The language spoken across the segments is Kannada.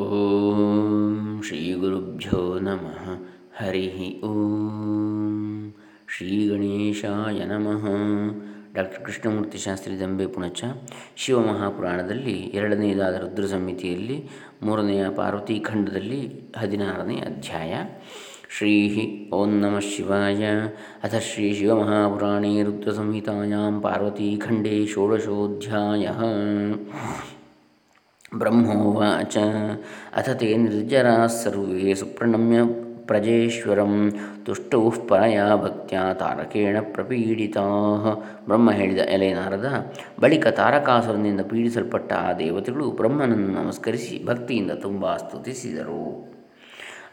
ಓಂ ಶ್ರೀ ಗುರುಭ್ಯೋ ನಮಃ. ಹರಿ ಓಂ. ಶ್ರೀ ಗಣೇಶಾಯ ನಮಃ. ಡಾಕ್ಟರ್ ಕೃಷ್ಣಮೂರ್ತಿ ಶಾಸ್ತ್ರಿ ದಂಬೆ ಪುಣಚ. ಶಿವಮಹಾಪುರಾಣದಲ್ಲಿ ಎರಡನೆಯದಾದ ರುದ್ರ ಸಂಹಿತೆಯಲ್ಲಿ ಮೂರನೆಯ ಪಾರ್ವತಿ ಖಂಡದಲ್ಲಿ ಹದಿನಾರನೇ ಅಧ್ಯಾಯ. ಶ್ರೀ ಓಂ ನಮಃ ಶಿವಾಯ. ಅಥ ಶ್ರೀ ಶಿವಮಹಾಪುರಾಣೇ ರುದ್ರಸಂಹಿತಾಯಾಂ ಪಾರ್ವತೀಖಂಡೇ ಷೋಡಶೋಧ್ಯಾಯ. ಬ್ರಹ್ಮೋವಾಚ ಅಥ ತೇ ನಿರ್ಜರಾः ಸರ್ವೇ ಸುಪ್ರಣಮ್ಯ ಪ್ರಜೇಶ್ವರಂ ತುಷ್ಟೌ ಪರಯಾ ಭಕ್ತ್ಯಾ ತಾರಕೇಣ ಪ್ರಪೀಡಿತಾ ಬ್ರಹ್ಮ ಹೇಳಿದ ಎಲೆ ನಾರದ ಬಳಿಕ ತಾರಕಾಸುರನಿಂದ ಪೀಡಿಸಲ್ಪಟ್ಟ ಆ ದೇವತೆಗಳು ಬ್ರಹ್ಮನನ್ನು ನಮಸ್ಕರಿಸಿ ಭಕ್ತಿಯಿಂದ ತುಂಬ ಸ್ತುತಿಸಿದರು.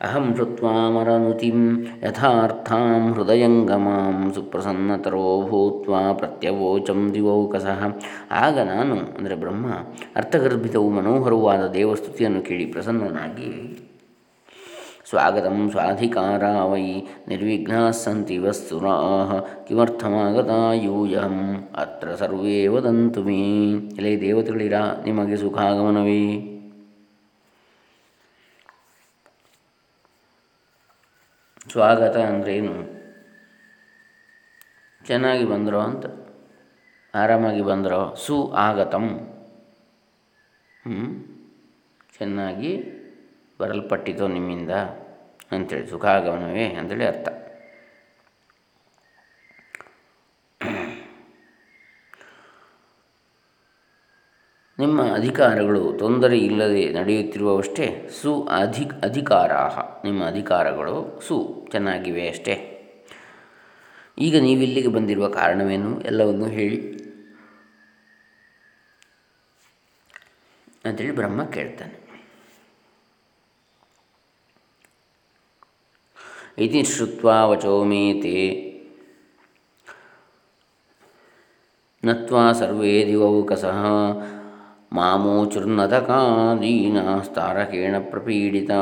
ಅಹಂ ಶ್ರುತ್ವಾಮರನುತಿಂ ಯಥಾರ್ಥಾಂ ಹೃದಯಂಗಮಾಂ ಸುಪ್ರಸನ್ನತರೋ ಭೂತ್ವ ಪ್ರತ್ಯವೋಚಂ ದಿವೌಕಸಃ ಆಗ ನಾನು ಅಂದರೆ ಬ್ರಹ್ಮ ಅರ್ಥಗರ್ಭಿತವು ಮನೋಹರವಾದ ದೇವಸ್ತುತಿಯನ್ನು ಕೇಳಿ ಪ್ರಸನ್ನನಾಗಿ ಸ್ವಾಗತಂ ಸ್ವಾಧಿಕಾರಾ ವೈ ನಿರ್ವಿಘ್ನಾ ಸಂತಿ ವಸ್ತುರಾ ಕಿಮರ್ಥಮಾಗತಾ ಯೂಯಂ ಅತ್ರ ಸರ್ವೇ ವದಂತು ಮೇ ಎಲೆ ದೇವತೆಗಳಿರ ನಿಮಗೆ ಸುಖಾಗಮನವೇ ಸ್ವಾಗತ ಅಂದ್ರೇನು ಚೆನ್ನಾಗಿ ಬಂದರೋ ಅಂತ. ಆರಾಮಾಗಿ ಬಂದರೋ? ಸು ಆಗತಂ ಚೆನ್ನಾಗಿ ಬರಲ್ಪಟ್ಟಿತೋ ನಿಮ್ಮಿಂದ? ಅಂಥೇಳಿ ಸುಖಾಗಮನವೇ ಅಂಥೇಳಿ ಅರ್ಥ. ನಿಮ್ಮ ಅಧಿಕಾರಗಳು ತೊಂದರೆ ಇಲ್ಲದೆ ನಡೆಯುತ್ತಿರುವವಷ್ಟೇ ಸು ಅಧಿ ಅಧಿಕಾರ ನಿಮ್ಮ ಅಧಿಕಾರಗಳು ಸು ಚೆನ್ನಾಗಿವೆ ಅಷ್ಟೇ. ಈಗ ನೀವಿಲ್ಲಿಗೆ ಬಂದಿರುವ ಕಾರಣವೇನು? ಎಲ್ಲವನ್ನು ಹೇಳಿ. ಅಂತೇಳಿ ಬ್ರಹ್ಮ ಕೇಳ್ತಾನೆ. ಇತಿ ಶ್ರುತ್ವ ವಚೋ ಮೇತೆ ನತ್ವಾ ಸರ್ವೇ ದಿವೌಕಸಃ. ಮಾಮೋಚುರ್ನತಕಾದೀನಾಸ್ತಾರಕೇಣ ಪ್ರಪೀಡಿತಾ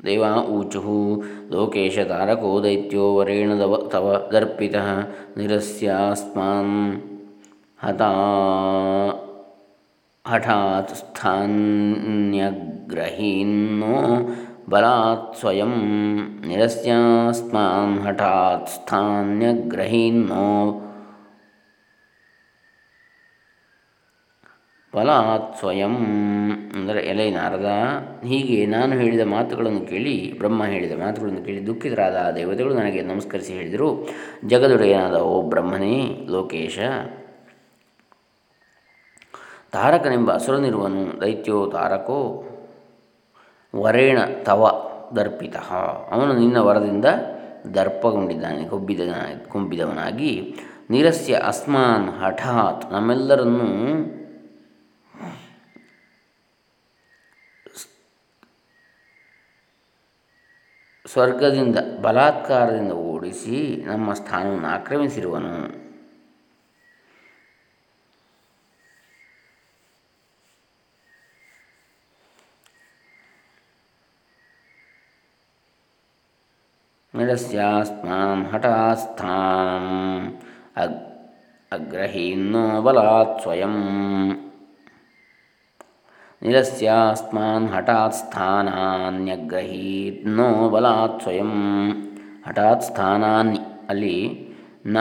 ದೇವಾ ಊಚು ಲೋಕೇಶ ತಾರಕೋ ದೈತ್ಯೋ ವರೇಣ ದವ ತವ ದರ್ಪಿತ ನಿರಸ್ಯಾಸ್ಮಾನ್ ಹತಾ ಹಠಾತ್ ಸ್ಥಾನ್ಯಗ್ರಹೀನ್ನೋ ಬಲಾತ್ ಸ್ವಯಂ ನಿರಸ್ಯಾಸ್ಮಾನ್ ಹಠಾತ್ ಸ್ಥಾನ್ಯಗ್ರಹೀನ್ನೋ ಫಲಾತ್ ಸ್ವಯಂ ಅಂದರೆ ಎಲೆ ನಾರದ, ಹೀಗೆ ನಾನು ಹೇಳಿದ ಮಾತುಗಳನ್ನು ಕೇಳಿ, ಬ್ರಹ್ಮ ಹೇಳಿದ ಮಾತುಗಳನ್ನು ಕೇಳಿ ದುಃಖಿತರಾದ ದೇವತೆಗಳು ನನಗೆ ನಮಸ್ಕರಿಸಿ ಹೇಳಿದರು, ಜಗದೊಡೆಯನಾದ ಓ ಬ್ರಹ್ಮನೇ, ಲೋಕೇಶ, ತಾರಕನೆಂಬ ಅಸುರನಿರುವನು, ದೈತ್ಯೋ ತಾರಕೋ, ವರೇಣ ತವ ದರ್ಪಿತ. ಅವನು ನಿನ್ನ ವರದಿಂದ ದರ್ಪಗೊಂಡಿದ್ದಾನೆ ಕೊಬ್ಬಿದ ಕುಂಬಿದವನಾಗಿ. ನಿರಸ್ಯ ಅಸ್ಮಾನ್ ಹಠಾತ್ ನಮ್ಮೆಲ್ಲರನ್ನೂ ಸ್ವರ್ಗದಿಂದ ಬಲಾತ್ಕಾರದಿಂದ ಓಡಿಸಿ ನಮ್ಮ ಸ್ಥಾನವನ್ನು ಆಕ್ರಮಿಸಿರುವನು. ನಿರಸ್ಯಾಸ್ಮಾಂ ಹಠಾಸ್ಥಾನಂ ಅಗ್ ಅಗ್ರಹೀನ್ನೋ ಬಲಾತ್ ಸ್ವಯಂ. ನಿರಸ್ಯಾಸ್ಮಾನ್ ಹಠಾತ್ ಸ್ಥಾನಾನ್ಯಗ್ರಹೀತ್ನೋ ಬಲಾತ್ ಸ್ವಯಂ ಹಠಾತ್ ಸ್ಥಾನಾನ್ಯ ಅಲ್ಲಿ ನ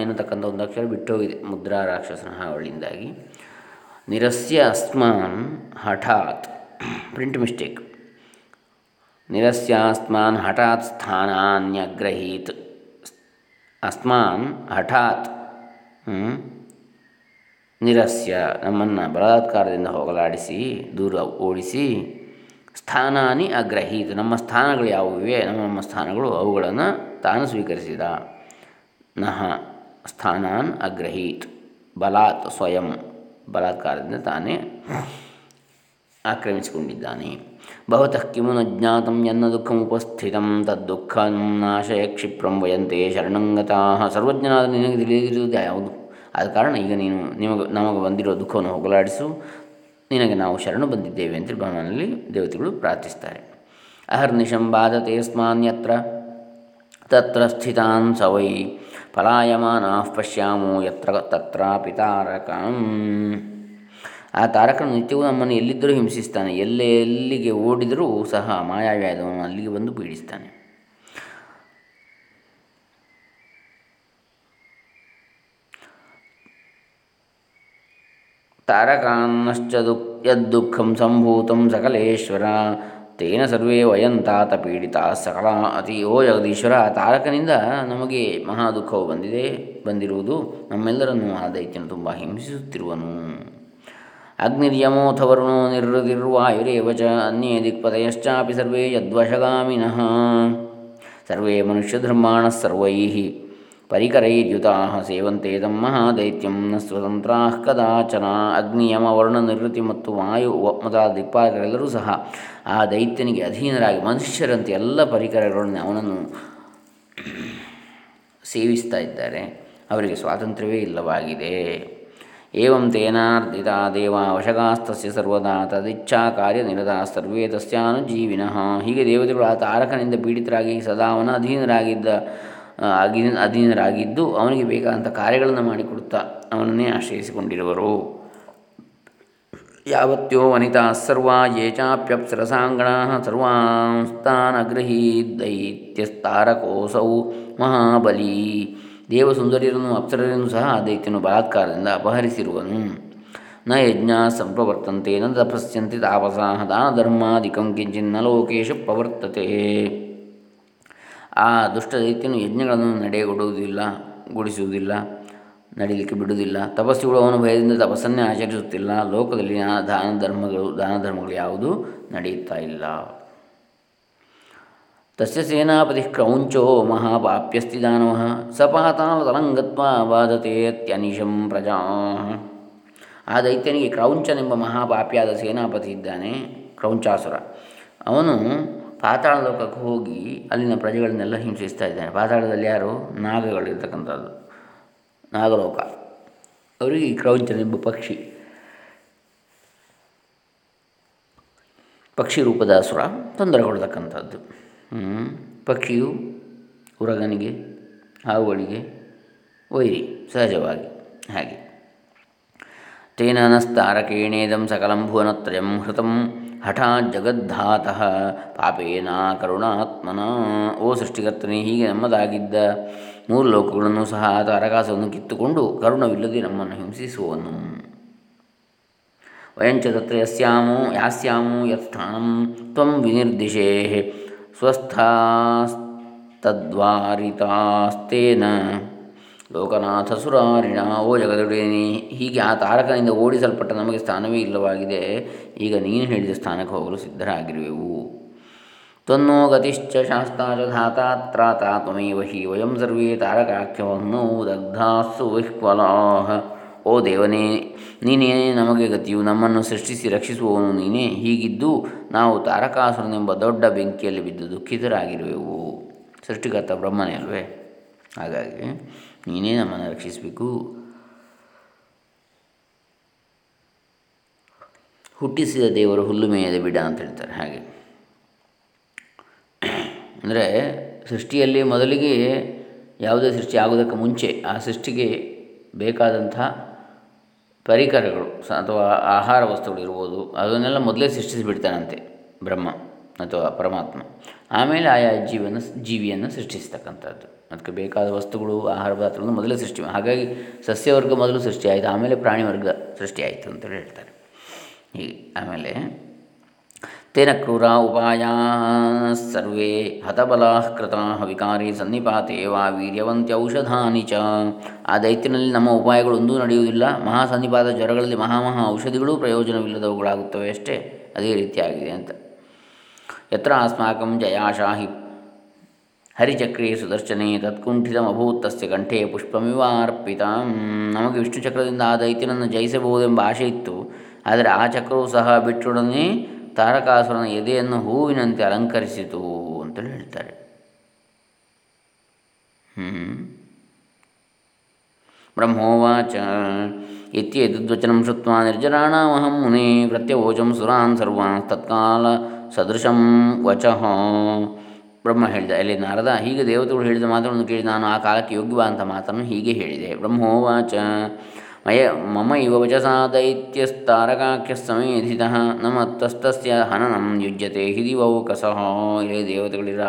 ಎನ್ನತಕ್ಕಂಥ ಒಂದು ಅಕ್ಷರ ಬಿಟ್ಟೋಗಿದೆ, ಮುದ್ರಾ ರಾಕ್ಷಸನ ಹಾವಳಿಯಿಂದಾಗಿ. ನಿರಸ್ಯ ಅಸ್ಮಾನ್ ಹಠಾತ್ ಪ್ರಿಂಟ್ ಮಿಸ್ಟೇಕ್ ನಿರಸ್ಯಾಸ್ಮಾನ್ ಹಠಾತ್ ಸ್ಥಾನಾನ್ಯಗ್ರಹೀತ್. ಅಸ್ಮಾನ್ ಹಠಾತ್ ನಿರಸ್ಯ ನಮ್ಮನ್ನು ಬಲಾತ್ಕಾರದಿಂದ ಹೋಗಲಾಡಿಸಿ, ದೂರ ಓಡಿಸಿ, ಸ್ಥಾನಾನಿ ಅಗ್ರಹೀತ ನಮ್ಮ ಸ್ಥಾನಗಳು ಯಾವುವಿವೆ ನಮ್ಮ ನಮ್ಮ ಸ್ಥಾನಗಳು ಅವುಗಳನ್ನು ತಾನು ಸ್ವೀಕರಿಸಿದ. ನಹ ಸ್ಥಾನಾನ್ ಅಗ್ರಹೀತ್. ಬಲಾತ್ ಸ್ವಯಂ. ಬಲಾತ್ಕಾರದಿಂದ ತಾನೇ ಆಕ್ರಮಿಸಿಕೊಂಡಿದ್ದಾನೆ. ಭವತಃ ಕಿಮು ನ ಜ್ಞಾತಂ ಎನ್ನ ದುಃಖಮುಪಸ್ಥಿತಂ ತದ್ದುಃಖ ನಾಶಯ ಕ್ಷಿಪ್ರಂ ವಯಂತೆ ಶರಣಂಗತಾ ಸರ್ವಜ್ಞನಾದ ನಿನಗೆ ತಿಳಿದಿರುವುದು ಯಾವುದು? ಆದ ಕಾರಣ ಈಗ ನೀನು ನಿಮಗೆ, ನಮಗೆ ಬಂದಿರೋ ದುಃಖವನ್ನು ಹೋಗಲಾಡಿಸು. ನಿನಗೆ ನಾವು ಶರಣು ಬಂದಿದ್ದೇವೆ ಅಂತ ಭಗವಾನಲ್ಲಿ ದೇವತೆಗಳು ಪ್ರಾರ್ಥಿಸ್ತಾರೆ. ಅಹರ್ನಿಶಂ ಬಾಧತೆ ಸ್ಮಾನ್ಯತ್ರ, ತತ್ರ ಸ್ಥಿತಾನ್ ಸವೈ, ಪಲಾಯಮಾನಾ ಪಶ್ಯಾಮೋ ಯತ್ರ ತತ್ರ ಪಿತಾರಕಂ. ಆ ತಾರಕನು ನಿತ್ಯವೂ ನಮ್ಮನ್ನು ಎಲ್ಲಿದ್ದರೂ ಹಿಂಸಿಸ್ತಾನೆ. ಎಲ್ಲೇ ಎಲ್ಲಿಗೆ ಓಡಿದರೂ ಸಹ ಮಾಯಾವ್ಯಾದವನು ಅಲ್ಲಿಗೆ ಬಂದು ಪೀಡಿಸ್ತಾನೆ. ತಾರಕಾನ್ನಶ್ಚ ದುಃಖ ಯದ್ದುಃಖಂ ಸಂಭೂತಂ ಸಕಲೇಶ್ವರ. ತೇನ ಸರ್ವೇ ವಯಂತಾತ ಪೀಡಿತ ಸಕಲ ಅತಿ ಓ ಜಗದೀಶ್ವರ. ತಾರಕನಿಂದ ನಮಗೆ ಮಹಾ ದುಃಖವು ಬಂದಿದೆ, ಬಂದಿರುವುದು ನಮ್ಮೆಲ್ಲರನ್ನು ಆ ದೈತ್ಯನು ತುಂಬ ಹಿಂಸಿಸುತ್ತಿರುವನು. ಅಗ್ನಿರ್ಯಮೋಥ ವರುಣೋ ನಿರ್ವಾಯುರೇವ ಚ ಅನ್ಯೇ ದಿಕ್ಪತಯಶ್ಚಾಪಿ ಸರ್ವೇ ಯದ್ವಶಗಾಮಿನಃ. ಸರ್ವೇ ಮನುಷ್ಯಧರ್ಮಾಣ ಸರ್ವೈ ಪರಿಕರೈರ್ಯುತಾ ಸೇವಂತೆ ತಮ್ಮ ಮಹಾದೈತ್ಯಂ ನ ಸ್ವತಂತ್ರ ಕದಾಚನ. ಅಗ್ನಿಯಮ ವರ್ಣ ನಿವೃತ್ತಿ ಮತ್ತು ವಾಯು ಮೊದಲಾದ ದಿಕ್ಪಾಲಕರೆಲ್ಲರೂ ಸಹ ಆ ದೈತ್ಯನಿಗೆ ಅಧೀನರಾಗಿ ಮನುಷ್ಯರಂತೆ ಎಲ್ಲ ಪರಿಕರಗಳನ್ನು ಅವನನ್ನು ಸೇವಿಸ್ತಾ ಇದ್ದಾರೆ. ಅವರಿಗೆ ಸ್ವಾತಂತ್ರ್ಯವೇ ಇಲ್ಲವಾಗಿದೆ. ಏವಂ ತೇನಾರ್ಧಿತ ದೇವ ವಶಗಾಸ್ತಸ್ಯ ಸರ್ವದಾ ತದಿಚ್ಛಾ ಕಾರ್ಯನಿರತ ಸರ್ವೇ ತಸ್ಯಾನುಜೀವಿನಃ. ಹೀಗೆ ದೇವತೆಗಳು ಆ ತಾರಕನಿಂದ ಪೀಡಿತರಾಗಿ ಸದಾ ಅವನ ಅಧೀನರಾಗಿದ್ದ ಅಧೀನ, ಅಧೀನರಾಗಿದ್ದು ಅವನಿಗೆ ಬೇಕಾದಂಥ ಕಾರ್ಯಗಳನ್ನು ಮಾಡಿಕೊಡುತ್ತಾ ಅವನನ್ನೇ ಆಶ್ರಯಿಸಿಕೊಂಡಿರುವರು. ಯಾವತ್ತೋ ವನಿತಾ ಸರ್ವಾ ಯೇ ಚಾಪ್ಯಪ್ಸರಸಾಂಗಣ ಸರ್ವಾಂಸ್ತಾನಗೃಹೀದೈತ್ಯಸ್ತಾರಕೋಸೌ ಮಹಾಬಲಿ. ದೇವಸುಂದರಿಯರನ್ನು ಅಪ್ಸರರನ್ನು ಸಹ ದೈತ್ಯನು ಬಲಾತ್ಕಾರದಿಂದ ಅಪಹರಿಸಿರುವನು. ನ ಯಜ್ಞ ಸಂಪ್ರವರ್ತಂತೆ ನ ತಪಸ್ಸಂತೆ ತಾಪಸಾಹ ದಾನ ಧರ್ಮಾಧಿಕಂ ಕಿಂಚಿನ್ನ ಲೋಕೇಶ ಪ್ರವರ್ತತೆ. ಆ ದುಷ್ಟ ದೈತ್ಯನು ಯಜ್ಞಗಳನ್ನು ನಡೆಯಗೊಡುವುದಿಲ್ಲ ಗುಡಿಸುವುದಿಲ್ಲ ನಡೀಲಿಕ್ಕೆ ಬಿಡುವುದಿಲ್ಲ. ತಪಸ್ಸುಗಳು ಅವನು ಭಯದಿಂದ ತಪಸ್ಸನ್ನೇ ಆಚರಿಸುತ್ತಿಲ್ಲ. ಲೋಕದಲ್ಲಿ ದಾನ ಧರ್ಮಗಳು ದಾನ ಧರ್ಮಗಳು ಯಾವುದೂ ನಡೆಯುತ್ತಾ ಇಲ್ಲ. ತಸ್ಯ ಸೇನಾಪತಿ ಕ್ರೌಂಚೋ ಮಹಾಪಾಪ್ಯಸ್ತಿ ದಾನವ ತಲಂಗತ್ವ ಬಾಧತೆ ಅತ್ಯನಿಶಂ ಪ್ರಜಾ. ಆ ದೈತ್ಯನಿಗೆ ಕ್ರೌಂಚನೆಂಬ ಮಹಾಪಾಪ್ಯಾದ ಸೇನಾಪತಿ ಇದ್ದಾನೆ ಕ್ರೌಂಚಾಸುರ. ಅವನು ಪಾತಾಳ ಲೋಕಕ್ಕೆ ಹೋಗಿ ಅಲ್ಲಿನ ಪ್ರಜೆಗಳನ್ನೆಲ್ಲ ಹಿಂಸಿಸ್ತಾ ಇದ್ದಾನೆ. ಪಾತಾಳದಲ್ಲಿ ಯಾರು? ನಾಗಗಳಿರ್ತಕ್ಕಂಥದ್ದು. ನಾಗಲೋಕ. ಅವರಿಗೆ ಕ್ರೌಂಚನೆಂಬ ಪಕ್ಷಿ. ಪಕ್ಷಿ ರೂಪದ ಅಸುರ, ತೊಂದರೆ ಕೊಡ್ತಕ್ಕಂಥದ್ದು. ಪಕ್ಷಿಯು ಉರಗನಿಗೆ, ಹಾವುಗಳಿಗೆ ವೈರಿ, ಸಹಜವಾಗಿ. ಹಾಗೆ. ತೇನಸ್ತಾರಕೇಣೇದಂ ಸಕಲಂ ಭುವನತ್ರಯಂ ಹೃತಂ ಹಠಾತ್ ಜಗದ್ಧಾತಃ. ಪಾಪೇನ ಕರುಣಾತ್ಮನ. ಓ ಸೃಷ್ಟಿಕರ್ತನೇ, ಹೀಗೆ ನಮ್ಮದಾಗಿದ್ದ ಮೂರು ಲೋಕಗಳನ್ನು ಸಹ ಆತ ಅರಕಾಸವನ್ನು ಕಿತ್ತುಕೊಂಡು ಕರುಣವಿಲ್ಲದೆ ನಮ್ಮನ್ನು ಹಿಂಸಿಸುವನು. ವಯಂಚ ತತ್ರ ಯಸ್ಯಾಮೋ, ಯಾಸ್ಯಾಮೋ ಯತ್ಸ್ಥಾನಂ ತ್ವಂ ವಿನಿರ್ದಿಶೇ. ಸ್ವಸ್ಥಾಸ್ತದ್ವಾರಿತಾಸ್ತೇನ. ಲೋಕನಾಥ ಸುರಾರಿಣ ಓ ಜಗದುಡೇನಿ ಹೀಗೆ ಆ ತಾರಕನಿಂದ ಓಡಿಸಲ್ಪಟ್ಟ ನಮಗೆ ಸ್ಥಾನವೇ ಇಲ್ಲವಾಗಿದೆ. ಈಗ ನೀನು ಹೇಳಿದ ಸ್ಥಾನಕ್ಕೆ ಹೋಗಲು ಸಿದ್ಧರಾಗಿರುವೆವು. ತ್ವನ್ನೋ ಗತಿಶ್ಚ ಶಾಸ್ತಾಚ ಧಾತಾತ್ರಾತ ತ್ವಮೇವ ಹಿ ವಯಂ ಸರ್ವೇ ತಾರಕಾಖ್ಯವನ್ನು ದಗ್ಧಾಸು ವಿಹ್ವಲಾಹ ಓ ದೇವನೇ, ನೀನೇ ನಮಗೆ ಗತಿಯು, ನಮ್ಮನ್ನು ಸೃಷ್ಟಿಸಿ ರಕ್ಷಿಸುವವನು ನೀನೇ. ಹೀಗಿದ್ದು ನಾವು ತಾರಕಾಸುರನೆಂಬ ದೊಡ್ಡ ಬೆಂಕಿಯಲ್ಲಿ ಬಿದ್ದು ದುಃಖಿತರಾಗಿರುವೆವು. ಸೃಷ್ಟಿಕರ್ತ ಬ್ರಹ್ಮನೇ ಅಲ್ವೇ? ಹಾಗಾಗಿ ನೀನೇ ನಮ್ಮನ್ನು ರಕ್ಷಿಸಬೇಕು. ಹುಟ್ಟಿಸಿದ ದೇವರು ಹುಲ್ಲು ಮೇಯದ ಬಿಡ ಅಂತ ಹೇಳ್ತಾರೆ ಹಾಗೆ. ಅಂದರೆ ಸೃಷ್ಟಿಯಲ್ಲಿ ಮೊದಲಿಗೆ ಯಾವುದೇ ಸೃಷ್ಟಿ ಆಗೋದಕ್ಕೆ ಮುಂಚೆ ಆ ಸೃಷ್ಟಿಗೆ ಬೇಕಾದಂಥ ಪರಿಕರಗಳು ಅಥವಾ ಆಹಾರ ವಸ್ತುಗಳು ಇರ್ಬೋದು, ಅದನ್ನೆಲ್ಲ ಮೊದಲೇ ಸೃಷ್ಟಿಸಿಬಿಡ್ತಾನಂತೆ ಬ್ರಹ್ಮ ಅಥವಾ ಪರಮಾತ್ಮ. ಆಮೇಲೆ ಆಯಾ ಜೀವನ ಜೀವಿಯನ್ನು ಸೃಷ್ಟಿಸ್ತಕ್ಕಂಥದ್ದು. ಅದಕ್ಕೆ ಬೇಕಾದ ವಸ್ತುಗಳು, ಆಹಾರ ಪದಾರ್ಥಗಳನ್ನು ಮೊದಲೇ ಸೃಷ್ಟಿ ಹಾಗಾಗಿ ಸಸ್ಯವರ್ಗ ಮೊದಲು ಸೃಷ್ಟಿಯಾಯಿತು ಆಮೇಲೆ ಪ್ರಾಣಿ ವರ್ಗ ಸೃಷ್ಟಿಯಾಯಿತು ಅಂತೇಳಿ ಹೇಳ್ತಾರೆ. ಹೀಗೆ, ಆಮೇಲೆ, ತೇನ ಕ್ರೂರ ಉಪಾಯ ಸರ್ವೇ ಹತಬಲಾ ಕೃತ ವಿಕಾರಿ ಸನ್ನಿಪಾತೆ ವಾ ವೀರ್ಯವಂತ್ಯ ಔಷಧಾನಿ ಚ. ಆ ದೈತ್ಯನಲ್ಲಿ ನಮ್ಮ ಉಪಾಯಗಳು ಒಂದೂ ನಡೆಯುವುದಿಲ್ಲ ಮಹಾ ಸನ್ನಿಪಾತ ಜ್ವರಗಳಲ್ಲಿ ಮಹಾ ಔಷಧಿಗಳೂ ಪ್ರಯೋಜನವಿಲ್ಲದವುಗಳಾಗುತ್ತವೆ ಅಷ್ಟೇ, ಅದೇ ರೀತಿಯಾಗಿದೆ ಅಂತ. ಯತ್ರ ಅಸ್ಮಾಕಂ ಜಯಾಶಾಹಿ ಹರಿಚಕ್ರೇ ಸುದರ್ಶನೆ ತತ್ಕುಂಠಿತಮಭೂತ್ ತಸ್ಯ ಕಂಠೆ ಪುಷ್ಪಮಿವಾರ್ಪಿತ. ನಮಗೆ ವಿಷ್ಣು ಚಕ್ರದಿಂದ ಆ ದೈತ್ಯನನ್ನು ಜಯಿಸಬಹುದೆಂಬ ಆಶೆ ಇತ್ತು. ಆದರೆ ಆ ಚಕ್ರವು ಸಹ ಬಿಟ್ಟೊಡನೆ ತಾರಕಾಸುರನ ಎದೆಯನ್ನು ಹೂವಿನಂತೆ ಅಲಂಕರಿಸಿತು ಅಂತೇಳಿ ಹೇಳ್ತಾರೆ. ಬ್ರಹ್ಮೋವಾಚ. ಇತ್ಯೇತದ್ವಚನಂ ಶುತ್ವ ನಿರ್ಜರಾಣಾಮಹಂ ಮುನೆ ಪ್ರತ್ಯವೋಚಂ ಸುರಾನ್ ಸರ್ವಾನ್ ತತ್ಕಾಲ ಸದೃಶಂ ವಚಃ. ಬ್ರಹ್ಮ ಹೇಳಿದ, ಎಲ್ಲಿ ನಾರದ ಹೀಗೆ ದೇವತೆಗಳು ಹೇಳಿದ ಮಾತುಗಳನ್ನು ಕೇಳಿ ನಾನು ಆ ಕಾಲಕ್ಕೆ ಯೋಗ್ಯವಾದಂಥ ಮಾತನ್ನು ಹೀಗೆ ಹೇಳಿದೆ. ಬ್ರಹ್ಮೋವಾಚ, ಮಯ, ಮಮ ಇವ ವಚಸಾ ದೈತ್ಯಸ್ತಾರಕಾಖ್ಯ ಸಮೇಧಿತ ನಮ್ಮ ತಸ್ತಸ್ಯ ಹನನಂ ಯುಜ್ಯತೆ ಹಿದಿವೌಕಸಃ ಇರೇ ದೇವತೆಗಳಿರ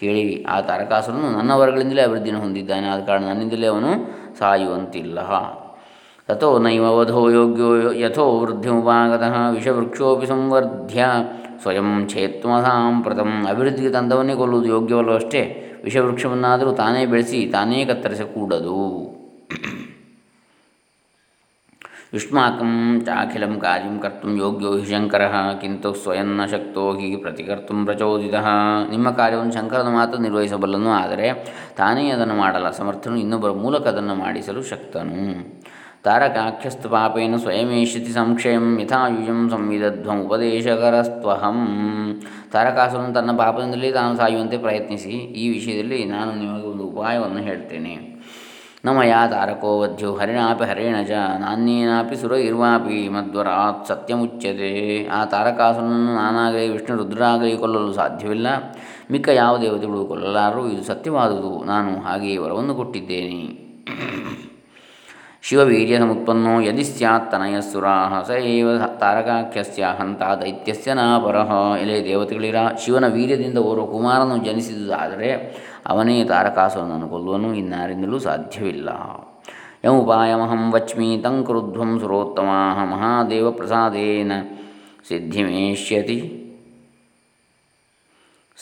ಕೇಳಿ ಆ ತಾರಕಾಸುರನು ನನ್ನ ವರ್ಗಗಳಿಂದಲೇ ಅಭಿವೃದ್ಧಿಯನ್ನು ಹೊಂದಿದ್ದಾನೆ, ಆದ ಕಾರಣ ನನ್ನಿಂದಲೇ ಅವನು ಸಾಯುವಂತಿಲ್ಲ ತಥೋ ನೈವ ವಧೋ ಯೋಗ್ಯೋ ಯಥೋ ವೃದ್ಧಿಮುಪಾಗತಃ, ವಿಷವೃಕ್ಷೋಪಿ ಸಂವರ್ಧ್ಯ ಸ್ವಯಂ ಛೇತ್ವ ಸಾಂಪ್ರತಂ ಅಭಿವೃದ್ಧಿಗೆ ತಂದವನ್ನೇ ಕೊಲ್ಲುವುದು ಯೋಗ್ಯವಲ್ಲವಷ್ಟೇ ವಿಷವೃಕ್ಷವನ್ನಾದರೂ ತಾನೇ ಬೆಳೆಸಿ ತಾನೇ ಕತ್ತರಿಸಕೂಡದು. ಯುಷ್ಮಾಕಂ ಚಾಖಿಲಂ ಕಾರ್ಯಂ ಕರ್ತು ಯೋಗ್ಯೋ ಹಿ ಶಂಕರ. ಕಿಂತು ಸ್ವಯಂ ನ ಶಕ್ತೋ ಹಿ ಪ್ರತಿಕರ್ತು ಪ್ರಚೋದಿತ. ನಿಮ್ಮ ಕಾರ್ಯವನ್ನು ಶಂಕರನ ಮಾತ್ರ ನಿರ್ವಹಿಸಬಲ್ಲನು, ಆದರೆ ತಾನೇ ಅದನ್ನು ಮಾಡಲ್ಲ. ಸಮರ್ಥನು ಇನ್ನೊಬ್ಬರ ಮೂಲಕ ಅದನ್ನು ಮಾಡಿಸಲು ಶಕ್ತನು. ತಾರಕಾಖ್ಯಸ್ತು ಪಾಪೇನ ಸ್ವಯಮೇಷ್ಯತಿ ಸಂಕ್ಷಯಂ ಯಥಾಯುಜಂ ಸಂವಿಧಧ್ವಂ ಉಪದೇಶಕರಸ್ತ್ವಹಂ ತಾರಕಾಸುರನು ತನ್ನ ಪಾಪದಿಂದಲೇ ತಾನು ಸಾಯುವಂತೆ ಪ್ರಯತ್ನಿಸಿ ಈ ವಿಷಯದಲ್ಲಿ ನಾನು ನಿಮಗೆ ಒಂದು ಉಪಾಯವನ್ನು ಹೇಳ್ತೇನೆ ನಮಯ ತಾರಕೋ ವಧ್ಯು ಹರಿಣಾಪಿ ಹರೇಣ ಚ ನಾನೇನಾಪಿ ಸುರ ಇರ್ವಾಪಿ ಮಧ್ವರಾತ್ ಸತ್ಯಮುಚ್ಯತೆ ಆ ತಾರಕಾಸುರನನ್ನು ನಾನಾಗಲಿ ವಿಷ್ಣು ರುದ್ರಾಗಲಿ ಕೊಲ್ಲಲು ಸಾಧ್ಯವಿಲ್ಲ ಮಿಕ್ಕ ಯಾವ ದೇವತೆಗಳು ಕೊಲ್ಲಲಾರರು ಇದು ಸತ್ಯವಾದುದು ನಾನು ಹಾಗೆಯೇ ವರವನ್ನು ಕೊಟ್ಟಿದ್ದೇನೆ ಶಿವವೀರ್ಯ ಸಮತ್ಪನ್ನೋ ಯದಿ ಸ್ಯಾತ್ ತನಯಸ್ಸುರಾ ಸ ಏವ ತಾರಕಾಖ್ಯಸ್ಯ ಹಂತ ದೈತ್ಯಸ್ಯ ನಾಪರಹ ಎಲೆ ದೇವತೆಗಳಿರ ಶಿವನ ವೀರ್ಯದಿಂದ ಓರ್ವ ಕುಮಾರನು ಜನಿಸಿದುದಾದರೆ ಅವನೇ ತಾರಕಾಸುರನನ್ನು ಕೊಲ್ಲುವನು. ಇನ್ನಾರಿಂದಲೂ ಸಾಧ್ಯವಿಲ್ಲ. ಯಮುಪಾಯಮಹಂ ವಚ್ಮಿ ತಂಕ್ರುಧ್ವಂ ಸುರೋತ್ತಮ ಮಹಾದೇವ ಪ್ರಸಾದೇನ ಸಿದ್ಧಿಮೇಷ್ಯತಿ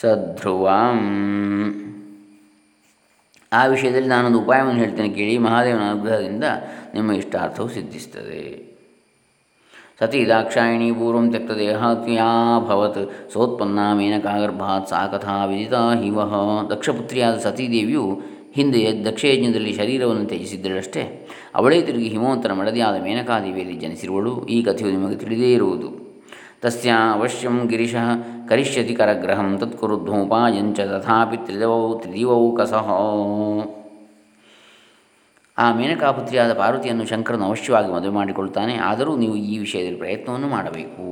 ಸಧ್ರುವಾಂ. ಆ ವಿಷಯದಲ್ಲಿ ನಾನೊಂದು ಉಪಾಯವನ್ನು ಹೇಳ್ತೇನೆ ಕೇಳಿ. ಮಹಾದೇವನ ಅನುಗ್ರಹದಿಂದ ನಿಮ್ಮ ಇಷ್ಟಾರ್ಥವು ಸಿದ್ಧಿಸ್ತದೆ. ಸತಿ ದಾಕ್ಷಾಯಿಣಿ ಪೂರ್ವ ಭವತ್. ಸೋತ್ಪನ್ನ ಮೇನಕಾಗರ್ಭಾತ್ ಸಾ ಕಥಾ ಹಿವಹ ದಕ್ಷಪುತ್ರಿಯಾದ ಸತೀದೇವಿಯು ಹಿಂದೆ ದಕ್ಷಯಜ್ಞದಲ್ಲಿ ಶರೀರವನ್ನು ತ್ಯಜಿಸಿದ್ದಳಷ್ಟೇ ಅವಳೇ ತಿರುಗಿ ಹಿಮವಂತನ ಮಡದಿಯಾದ ಮೇನಕಾದೇವಿಯಲ್ಲಿ ಜನಿಸಿರುವಳು. ಈ ಕಥೆಯು ನಿಮಗೆ ತಿಳಿದೇ ಇರುವುದು. ತಸ್ಯ ಅವಶ್ಯಂ ಗಿರಿಶಃ ಕರಿಷ್ಯತಿ ಕರಗ್ರಹಂ ತತ್ಕುರುಧ್ವೋಪಾಯಂಚ ತಥಾಪಿ ತ್ರಿದವೌ ತ್ರಿದಿವೌ ಕಸಹೋ ಆ ಮೇನಕಾಪುತ್ರಿಯಾದ ಪಾರ್ವತಿಯನ್ನು ಶಂಕರನು ಅವಶ್ಯವಾಗಿ ಮದುವೆ ಮಾಡಿಕೊಳ್ಳುತ್ತಾನೆ ಆದರೂ ನೀವು ಈ ವಿಷಯದಲ್ಲಿ ಪ್ರಯತ್ನವನ್ನು ಮಾಡಬೇಕು.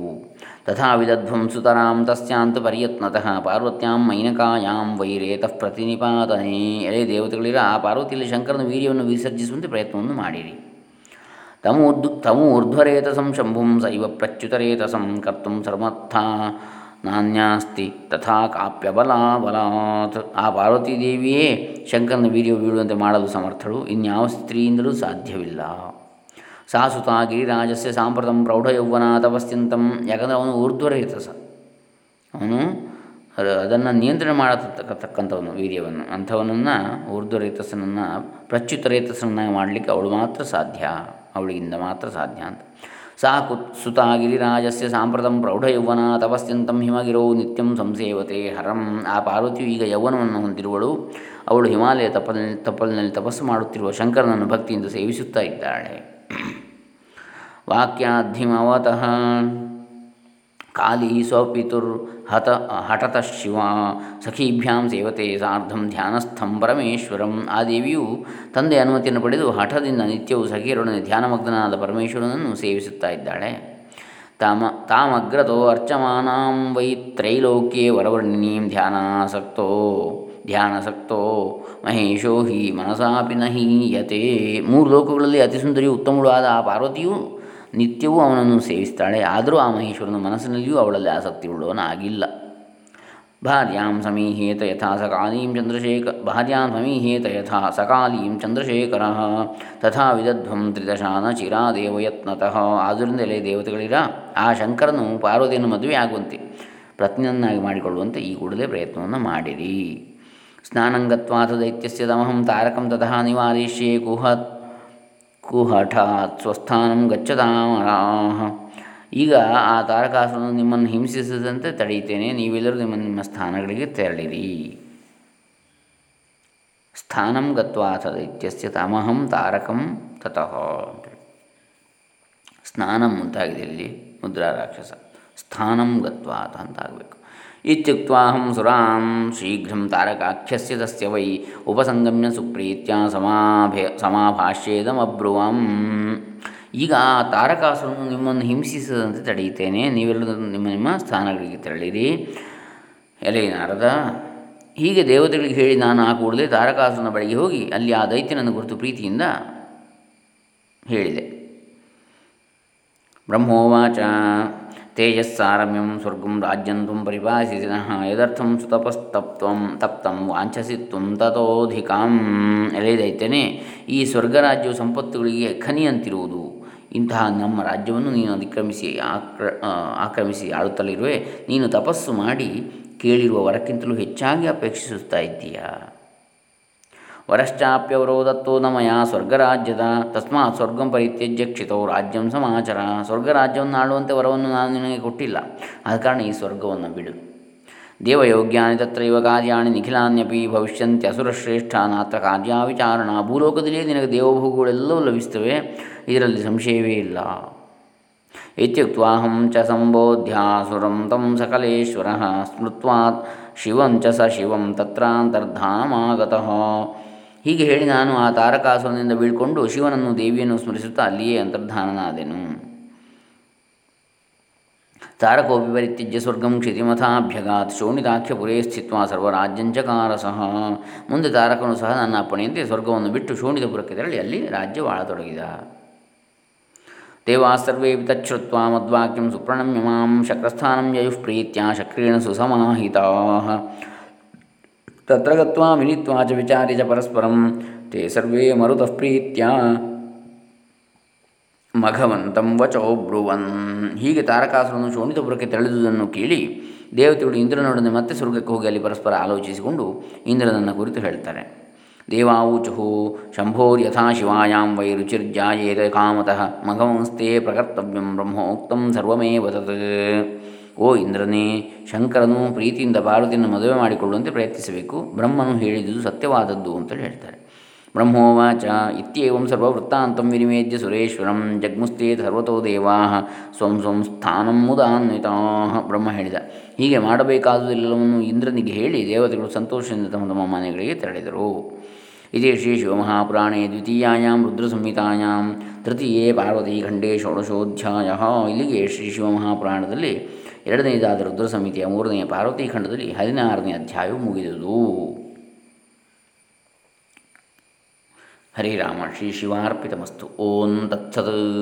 ತಥಾ ವಿದಧ್ವಂ ಸುತರಾಂ ತಸ್ಯಾಂತ ಪರಿಯತ್ನತಃ ಪಾರ್ವತ್ಯಾಂ ಮೈನಕಾಯಾಂ ವೈರೇತಃ ಪ್ರತಿನಿಪಾತನೇ. ಎಲೆ ದೇವತೆಗಳಿರ ಆ ಪಾರ್ವತಿಯಲ್ಲಿ ಶಂಕರನ ವೀರ್ಯವನ್ನು ವಿಸರ್ಜಿಸುವಂತೆ ಪ್ರಯತ್ನವನ್ನು ಮಾಡಿರಿ. ತಮೂರ್ಧ್ ತಮೂರ್ಧ್ವರೇತಸಂ ಶಂಭುಂ ಸೈವ ಪ್ರಚ್ಯುತರೇತಸಂ ಕರ್ತು ಸರ್ಮರ್ಥ ನಾನ್ಯಾಸ್ತಿ ತಥಾ ಕಾಪ್ಯಬಲ ಬಲಾತ್ ಆ ಪಾರ್ವತೀದೇವಿಯೇ ಶಂಕರನ ವೀರ್ಯ ಬೀಳುವಂತೆ ಮಾಡಲು ಸಮರ್ಥಳು, ಇನ್ಯಾವ ಸ್ತ್ರೀಯಿಂದಲೂ ಸಾಧ್ಯವಿಲ್ಲ. ಸಾ ಸುತ ಗಿರಿರಾಜಸ್ಯ ಸಾಂಪ್ರತಂ ಪ್ರೌಢಯೌವನ ತಪಸ್ಯಂತಂ ಯಾಕಂದರೆ ಅವನು ಊರ್ಧ್ವರೇತಸ. ಅವನು ಅದನ್ನು ನಿಯಂತ್ರಣ ಮಾಡತಕ್ಕಂಥವನು ವೀರ್ಯವನ್ನು. ಅಂಥವನನ್ನು ಊರ್ಧ್ವರೇತಸನನ್ನು ಪ್ರಚ್ಯುತರೇತಸನನ್ನಾಗಿ ಮಾಡಲಿಕ್ಕೆ ಅವಳು ಮಾತ್ರ ಸಾಧ್ಯ. ಅವಳಿಗಿಂದ ಮಾತ್ರ ಸಾಧ್ಯ ಅಂತ. ಸಾ ಕುತ್ ಸುತ ಗಿರಿರಾಜಸ್ಯ ಸಾಂಪ್ರತಂ ಪ್ರೌಢಯೌವನ ತಪಸ್ಯಂತಂ ಹಿಮಗಿರೋ ನಿತ್ಯಂ ಸಂಸೇವತೆ ಹರಂ. ಆ ಪಾರ್ವತಿಯು ಈಗ ಯೌವನವನ್ನು ಹೊಂದಿರುವಳು. ಅವಳು ಹಿಮಾಲಯ ತಪಲ್ ತಪ್ಪಲಿನಲ್ಲಿ ತಪಸ್ಸು ಮಾಡುತ್ತಿರುವ ಶಂಕರನನ್ನು ಭಕ್ತಿಯಿಂದ ಸೇವಿಸುತ್ತಾ ಇದ್ದಾಳೆ. ವಾಕ್ಯಾಧಿಮವತಃ ಕಾಲಿ ಸ್ವಪಿತುರ್ ಹತ ಹಠತ ಶಿವ ಸಖೀಭ್ಯಾಂ ಸೇವತೆ ಸಾರ್ಧಂ ಧ್ಯಾನಸ್ಥಂ ಪರಮೇಶ್ವರಂ ಆ ದೇವಿಯು ತಂದೆ ಅನುಮತಿಯನ್ನು ಪಡೆದು ಹಠದಿಂದ ನಿತ್ಯವೂ ಸಖಿಯರೊಡನೆ ಧ್ಯಾನಮಗ್ನಾದ ಪರಮೇಶ್ವರನನ್ನು ಸೇವಿಸುತ್ತಾ ಇದ್ದಾಳೆ. ತಾಮ, ತಾಮಗ್ರತೋ ಅರ್ಚಮಾನಾಂ ವೈ ತ್ರೈಲೋಕ್ಯೆ ವರವರ್ಣಿನೀಂ ಧ್ಯಾನಾಸಕ್ತೋ, ಧ್ಯಾನಸಕ್ತೋ, ಮಹೇಶೋ ಹಿ ಮನಸಾಪಿ ನಹೀಯತೆ। ಮೂರು ಲೋಕಗಳಲ್ಲಿ ಅತಿ ಸುಂದರಿಯು ಉತ್ತಮಳು ಆ ಪಾರ್ವತಿಯು ನಿತ್ಯವೂ ಅವನನ್ನು ಸೇವಿಸ್ತಾಳೆ. ಆದರೂ ಆ ಮಹೇಶ್ವರನ ಮನಸ್ಸಿನಲ್ಲಿಯೂ ಅವಳಲ್ಲಿ ಆಸಕ್ತಿ ಉಳ್ಳವನಾಗಿಲ್ಲ ಭಾರ್ಯಾಂ ಸಮೀಹೇತ ಯಥಾ ಸಕಾಲೀಂ ಚಂದ್ರಶೇಖ ಭಾರ್ಯಾಂ ಸಮೀಹೇತ ಯಥಾ ಸಕಾಲೀಂ ಚಂದ್ರಶೇಖರ. ತಥಾ ವಿದಧ್ವಂ ತ್ರಿದಶಾನ ಚಿರಾದೇವ ಯತ್ನತಃ ಆದ್ದರಿಂದಲೇ ದೇವತೆಗಳಿರ ಆ ಶಂಕರನು ಪಾರ್ವತಿಯನ್ನು ಮದುವೆಯಾಗುವಂತೆ ಪ್ರತಿನನ್ನಾಗಿ ಮಾಡಿಕೊಳ್ಳುವಂತೆ ಈ ಕೂಡಲೇ ಪ್ರಯತ್ನವನ್ನು ಮಾಡಿರಿ. ಸ್ನಾನಂಗತ್ವಾಥ ದೈತ್ಯಸ್ಯ ತಮಹಂ ತಾರಕಂ ತತಃ ನಿವಾರಿಷ್ಯೇ ಕುಹತ್ ಕುಹಠಾತ್ ಸ್ವಸ್ಥಾನಂ ಗಚ್ಚತಾಮರಾಹ ಈಗ ಆ ತಾರಕಾಸುರನು ನಿಮ್ಮನ್ನು ಹಿಂಸಿಸದಂತೆ ತಡೆಯುತ್ತೇನೆ. ನೀವೆಲ್ಲರೂ ನಿಮ್ಮ ನಿಮ್ಮ ಸ್ಥಾನಗಳಿಗೆ ತೆರಳಿರಿ. ಸ್ಥಾನಂ ಗತ್ವಾಥ ದೈತ್ಯಸ್ಯ ತಮಹಂ ತಾರಕಂ ತತಃ ಸ್ನಾನಂ ಮುಂತಾಗಿದೆ ಇಲ್ಲಿ ಮುದ್ರಾ ರಾಕ್ಷಸ. ಸ್ಥಾನಂ ಗತ್ವಾಥ ಅಂತ ಆಗಬೇಕು. ಇತ್ಯುಕ್ವಾಹಂ ಸುರಾಂ ಶೀಘ್ರಂ ತಾರಕಾಖ್ಯಸ್ಯ ತಸ್ಯ ವೈ ಉಪಸಂಗಮ್ಯ ಸುಪ್ರೀತ್ಯ ಸಮಾಭೆ ಸಮಾಭಾಷ್ಯೇದಮಬ್ರುವಂ ಈಗ ಆ ತಾರಕಾಸುರನು ನಿಮ್ಮನ್ನು ಹಿಂಸಿಸದಂತೆ ತಡೆಯುತ್ತೇನೆ. ನೀವೆಲ್ಲರೂ ನಿಮ್ಮ ನಿಮ್ಮ ಸ್ಥಾನಗಳಿಗೆ ತೆರಳಿರಿ. ಎಲೆ ನಾರದ, ಹೀಗೆ ದೇವತೆಗಳಿಗೆ ಹೇಳಿ ನಾನು ಆ ಕೂಡಲೇ ತಾರಕಾಸುರನ ಬಳಿಗೆ ಹೋಗಿ ಅಲ್ಲಿ ಆ ದೈತ್ಯನನ್ನು ಕುರಿತು ಪ್ರೀತಿಯಿಂದ ಹೇಳಿದೆ. ಬ್ರಹ್ಮೋವಾಚ. ತೇಜಸ್ಸಾರಮ್ಯಂ ಸ್ವರ್ಗಂ ರಾಜ್ಯಂ ತ್ವಂ ಎದರ್ಥಂ ಯದರ್ಥಂ ಸುತಪಸ್ತಪ್ತ್ವಂ ತಪ್ತಂ ವಾಂಛಸಿ ತ್ವಂ ತಥೋಧಿಕಾಂ ಎಳೆದೈತೇನೆ. ಈ ಸ್ವರ್ಗರಾಜ್ಯವು ಸಂಪತ್ತುಗಳಿಗೆ ಖನಿಯಂತಿರುವುದು. ಇಂತಹ ನಮ್ಮ ರಾಜ್ಯವನ್ನು ನೀನು ಅತಿಕ್ರಮಿಸಿ ಆಕ್ರ ಆಕ್ರಮಿಸಿ ಆಳುತ್ತಲಿರುವೆ ನೀನು ತಪಸ್ಸು ಮಾಡಿ ಕೇಳಿರುವ ವರಕ್ಕಿಂತಲೂ ಹೆಚ್ಚಾಗಿ ಅಪೇಕ್ಷಿಸುತ್ತಾ ಇದ್ದೀಯಾ? ವರಶ್ಚಾಪ್ಯವರೋಧತ್ತೋ ನಮಯ ಸ್ವರ್ಗರಾಜ್ಯದ. ತಸ್ಮಾತ್ ಸ್ವರ್ಗಂ ಪರಿತ್ಯಜ್ಯ ಕ್ಷಿತೋ ರಾಜ್ಯಂ ಸಮಾಚಾರ. ಸ್ವರ್ಗರಾಜ್ಯವನ್ನು ಆಳುವಂತೆ ವರವನ್ನು ನಾನು ನಿನಗೆ ಕೊಟ್ಟಿಲ್ಲ. ಆದ ಕಾರಣ ಈ ಸ್ವರ್ಗವನ್ನು ಬಿಡು. ದೇವಯೋಗ್ಯಾನಿ ತತ್ರೈವ ಕಾರ್ಯಾಣಿ ನಿಖಿಲಾನ್ಯಪಿ ಭವಿಷ್ಯಂತ್ಯ ಅಸುರಶ್ರೇಷ್ಠ ನಾತ್ರ ಕಾರ್ಯಾವಿಚಾರಣ. ಭೂಲೋಕದಲ್ಲಿ ನಿನಗೆ ದೇವಭೋಗಗಳೆಲ್ಲವೂ ಲಭಿಸ್ತವೆ ಇದರಲ್ಲಿ ಸಂಶಯವೇ ಇಲ್ಲ. ಇತ್ಯುಕ್ವಾಹಂ ಚ ಸಂಬೋಧ್ಯಾಸುರಂ ತಂ ಸಕಲೇಶ್ವರ ಸ್ಮೃತ್ವಾ ಚ ಸ ಶಿವಂ ತತ್ರಾಂತರ್ಧಾಮಾಗತಃ. ಹೀಗೆ ಹೇಳಿ ನಾನು ಆ ತಾರಕಾಸುರನಿಂದ ಬೀಳ್ಕೊಂಡು ಶಿವನನ್ನು ದೇವಿಯನ್ನು ಸ್ಮರಿಸುತ್ತಾ ಅಲ್ಲಿಯೇ ಅಂತರ್ಧಾನನಾದೆನು. ತಾರಕೋಪಿ ಪರಿತ್ಯಜ್ಯ ಸ್ವರ್ಗಂ ಕ್ಷಿತಿಮಥಾಭ್ಯಗಾತ್ ಶೋಣಿತಾಖ್ಯಪುರೇ ಸ್ಥಿತ್ವ ಸರ್ವರಾಜ್ಯಂಚಕಾರ ಸಹ. ಮುಂದೆ ತಾರಕನು ಸಹ ನನ್ನ ಅಪ್ಪಣೆಯಂತೆ ಸ್ವರ್ಗವನ್ನು ಬಿಟ್ಟು ಶೋಣಿತಪುರಕ್ಕೆ ತೆರಳಿ ಅಲ್ಲಿ ರಾಜ್ಯವಾಳತೊಡಗಿದ ದೇವಾಸ್ತರ್ವೇ ತಚ್ಛ್ರುತ್ವ ಮದ್ವಾಕ್ಯಂ ಸುಪ್ರಣಮ್ಯಮಾಂ ಶಕ್ರಸ್ಥಾನಂ ಯಯುಃ ಪ್ರೀತ್ಯ ಶಕ್ರೇಣ ಸುಸಮಾಹಿತಾ. ತತ್ರ ಗತ್ವಾ ಮಿಲಿತ್ವಾ ಚ ವಿಚಾರಿ ಚ ಪರಸ್ಪರಂ ತೇ ಸರ್ವೇ ಮರುತಃ ಪ್ರೀತ್ಯ ಮಘವಂತಂ ವಚೋ ಬ್ರುವನ್ ಹೀಗೆ ತಾರಕಾಸುರನು ಶೋಣಿತಪುರಕ್ಕೆ ತೆರಳಿದುದನ್ನು ಕೇಳಿ ದೇವತೆಗಳು ಇಂದ್ರನೊಡನೆ ಮತ್ತೆ ಸ್ವರ್ಗಕ್ಕೆ ಹೋಗಿ ಅಲ್ಲಿ ಪರಸ್ಪರ ಆಲೋಚಿಸಿಕೊಂಡು ಇಂದ್ರನನ್ನು ಕುರಿತು ಹೇಳ್ತಾರೆ। ಶಂಭೋ ಶಂಭೋರ್ಯಥಾ ಶಿವಾಯಾಂ ವೈ ರುಚಿರ್ಜಾಯೇತ ಕಾಮತಃ ಮಘವಂಸ್ತೆ ಪ್ರಕರ್ತವ್ಯಂ ಬ್ರಹ್ಮೋಕ್ತಂ ಸರ್ವಮೇವ ಓ ಇಂದ್ರನೇ, ಶಂಕರನು ಪ್ರೀತಿಯಿಂದ ಪಾರ್ವತಿಯನ್ನು ಮದುವೆ ಮಾಡಿಕೊಳ್ಳುವಂತೆ ಪ್ರಯತ್ನಿಸಬೇಕು. ಬ್ರಹ್ಮನು ಹೇಳಿದುದು ಸತ್ಯವಾದದ್ದು ಅಂತೇಳಿ ಹೇಳ್ತಾರೆ. ಬ್ರಹ್ಮೋವಾಚ, ಇತ್ಯೇವಂ ಸರ್ವವೃತ್ತಾಂತಂ ವಿನಿವೇದ್ಯ ಸುರೇಶ್ವರಂ ಜಗ್ಮುಸ್ತೇ ಸರ್ವತೋ ದೇವಾ ಸ್ವಂ ಸ್ವಂ ಸ್ಥಾನಂ ಮುದಾನ್ವಿತಾ ಬ್ರಹ್ಮ ಹೇಳಿದ. ಹೀಗೆ ಮಾಡಬೇಕಾದುದೆಲ್ಲವನ್ನು ಇಂದ್ರನಿಗೆ ಹೇಳಿ ದೇವತೆಗಳು ಸಂತೋಷದಿಂದ ತಮ್ಮ ತಮ್ಮ ಮನೆಗಳಿಗೆ ತೆರಳಿದರು. ಇದೇ ಶ್ರೀ ಶಿವಮಹಾಪುರಾಣೇ ದ್ವಿತೀಯಾಂ ರುದ್ರಸಂಹಿತಾಯಾಂ ತೃತೀಯೇ ಖಂಡೇ ಷೋಡಶೋಧ್ಯಾಯ. ಇಲ್ಲಿಗೆ ಶ್ರೀ ಶಿವಮಹಾಪುರಾಣದಲ್ಲಿ ಎರಡನೆಯದಾದ ರುದ್ರ ಸಮಿತಿಯ ಮೂರನೆಯ ಪಾರ್ವತಿ ಖಂಡದಲ್ಲಿ ಹದಿನಾರನೇ ಅಧ್ಯಾಯವು ಮುಗಿದುದು. ಹರಿರಾಮ ಶ್ರೀ ಶಿವಾರ್ಪಿತಮಸ್ತು. ಓಂ ತತ್ಸತ್.